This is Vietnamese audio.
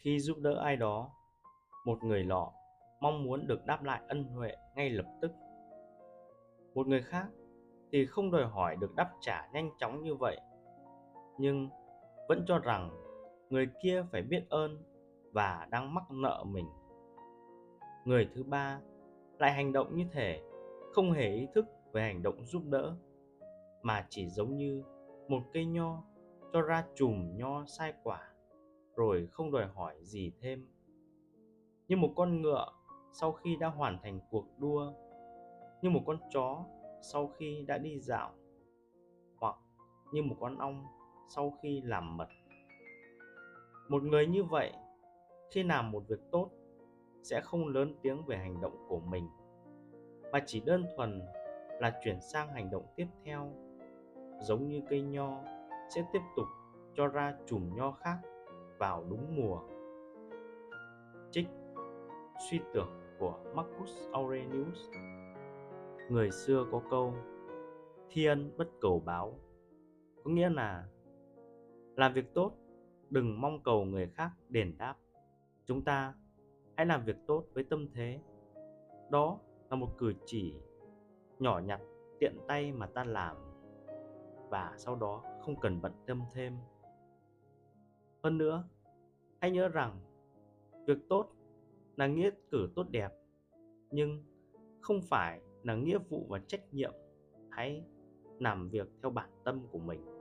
khi giúp đỡ ai đó, một người lọ mong muốn được đáp lại ân huệ ngay lập tức. Một người khác thì không đòi hỏi được đáp trả nhanh chóng như vậy, nhưng vẫn cho rằng người kia phải biết ơn và đang mắc nợ mình. Người thứ ba lại hành động như thể không hề ý thức về hành động giúp đỡ, mà chỉ giống như một cây nho cho ra chùm nho sai quả rồi không đòi hỏi gì thêm. Như một con ngựa sau khi đã hoàn thành cuộc đua, như một con chó sau khi đã đi dạo, hoặc như một con ong sau khi làm mật. Một người như vậy, khi làm một việc tốt, sẽ không lớn tiếng về hành động của mình, mà chỉ đơn thuần là chuyển sang hành động tiếp theo, giống như cây nho sẽ tiếp tục cho ra chùm nho khác vào đúng mùa. Trích suy tưởng của Marcus Aurelius. Người xưa có câu thi ân bất cầu báo. Có nghĩa là, làm việc tốt, đừng mong cầu người khác đền đáp. Chúng ta hãy làm việc tốt với tâm thế. Đó là một cử chỉ nhỏ nhặt, tiện tay mà ta làm và sau đó không cần bận tâm thêm hơn nữa, hãy nhớ rằng, việc tốt là nghĩa cử tốt đẹp, nhưng không phải là nghĩa vụ và trách nhiệm. Hãy làm việc theo bản tâm của mình.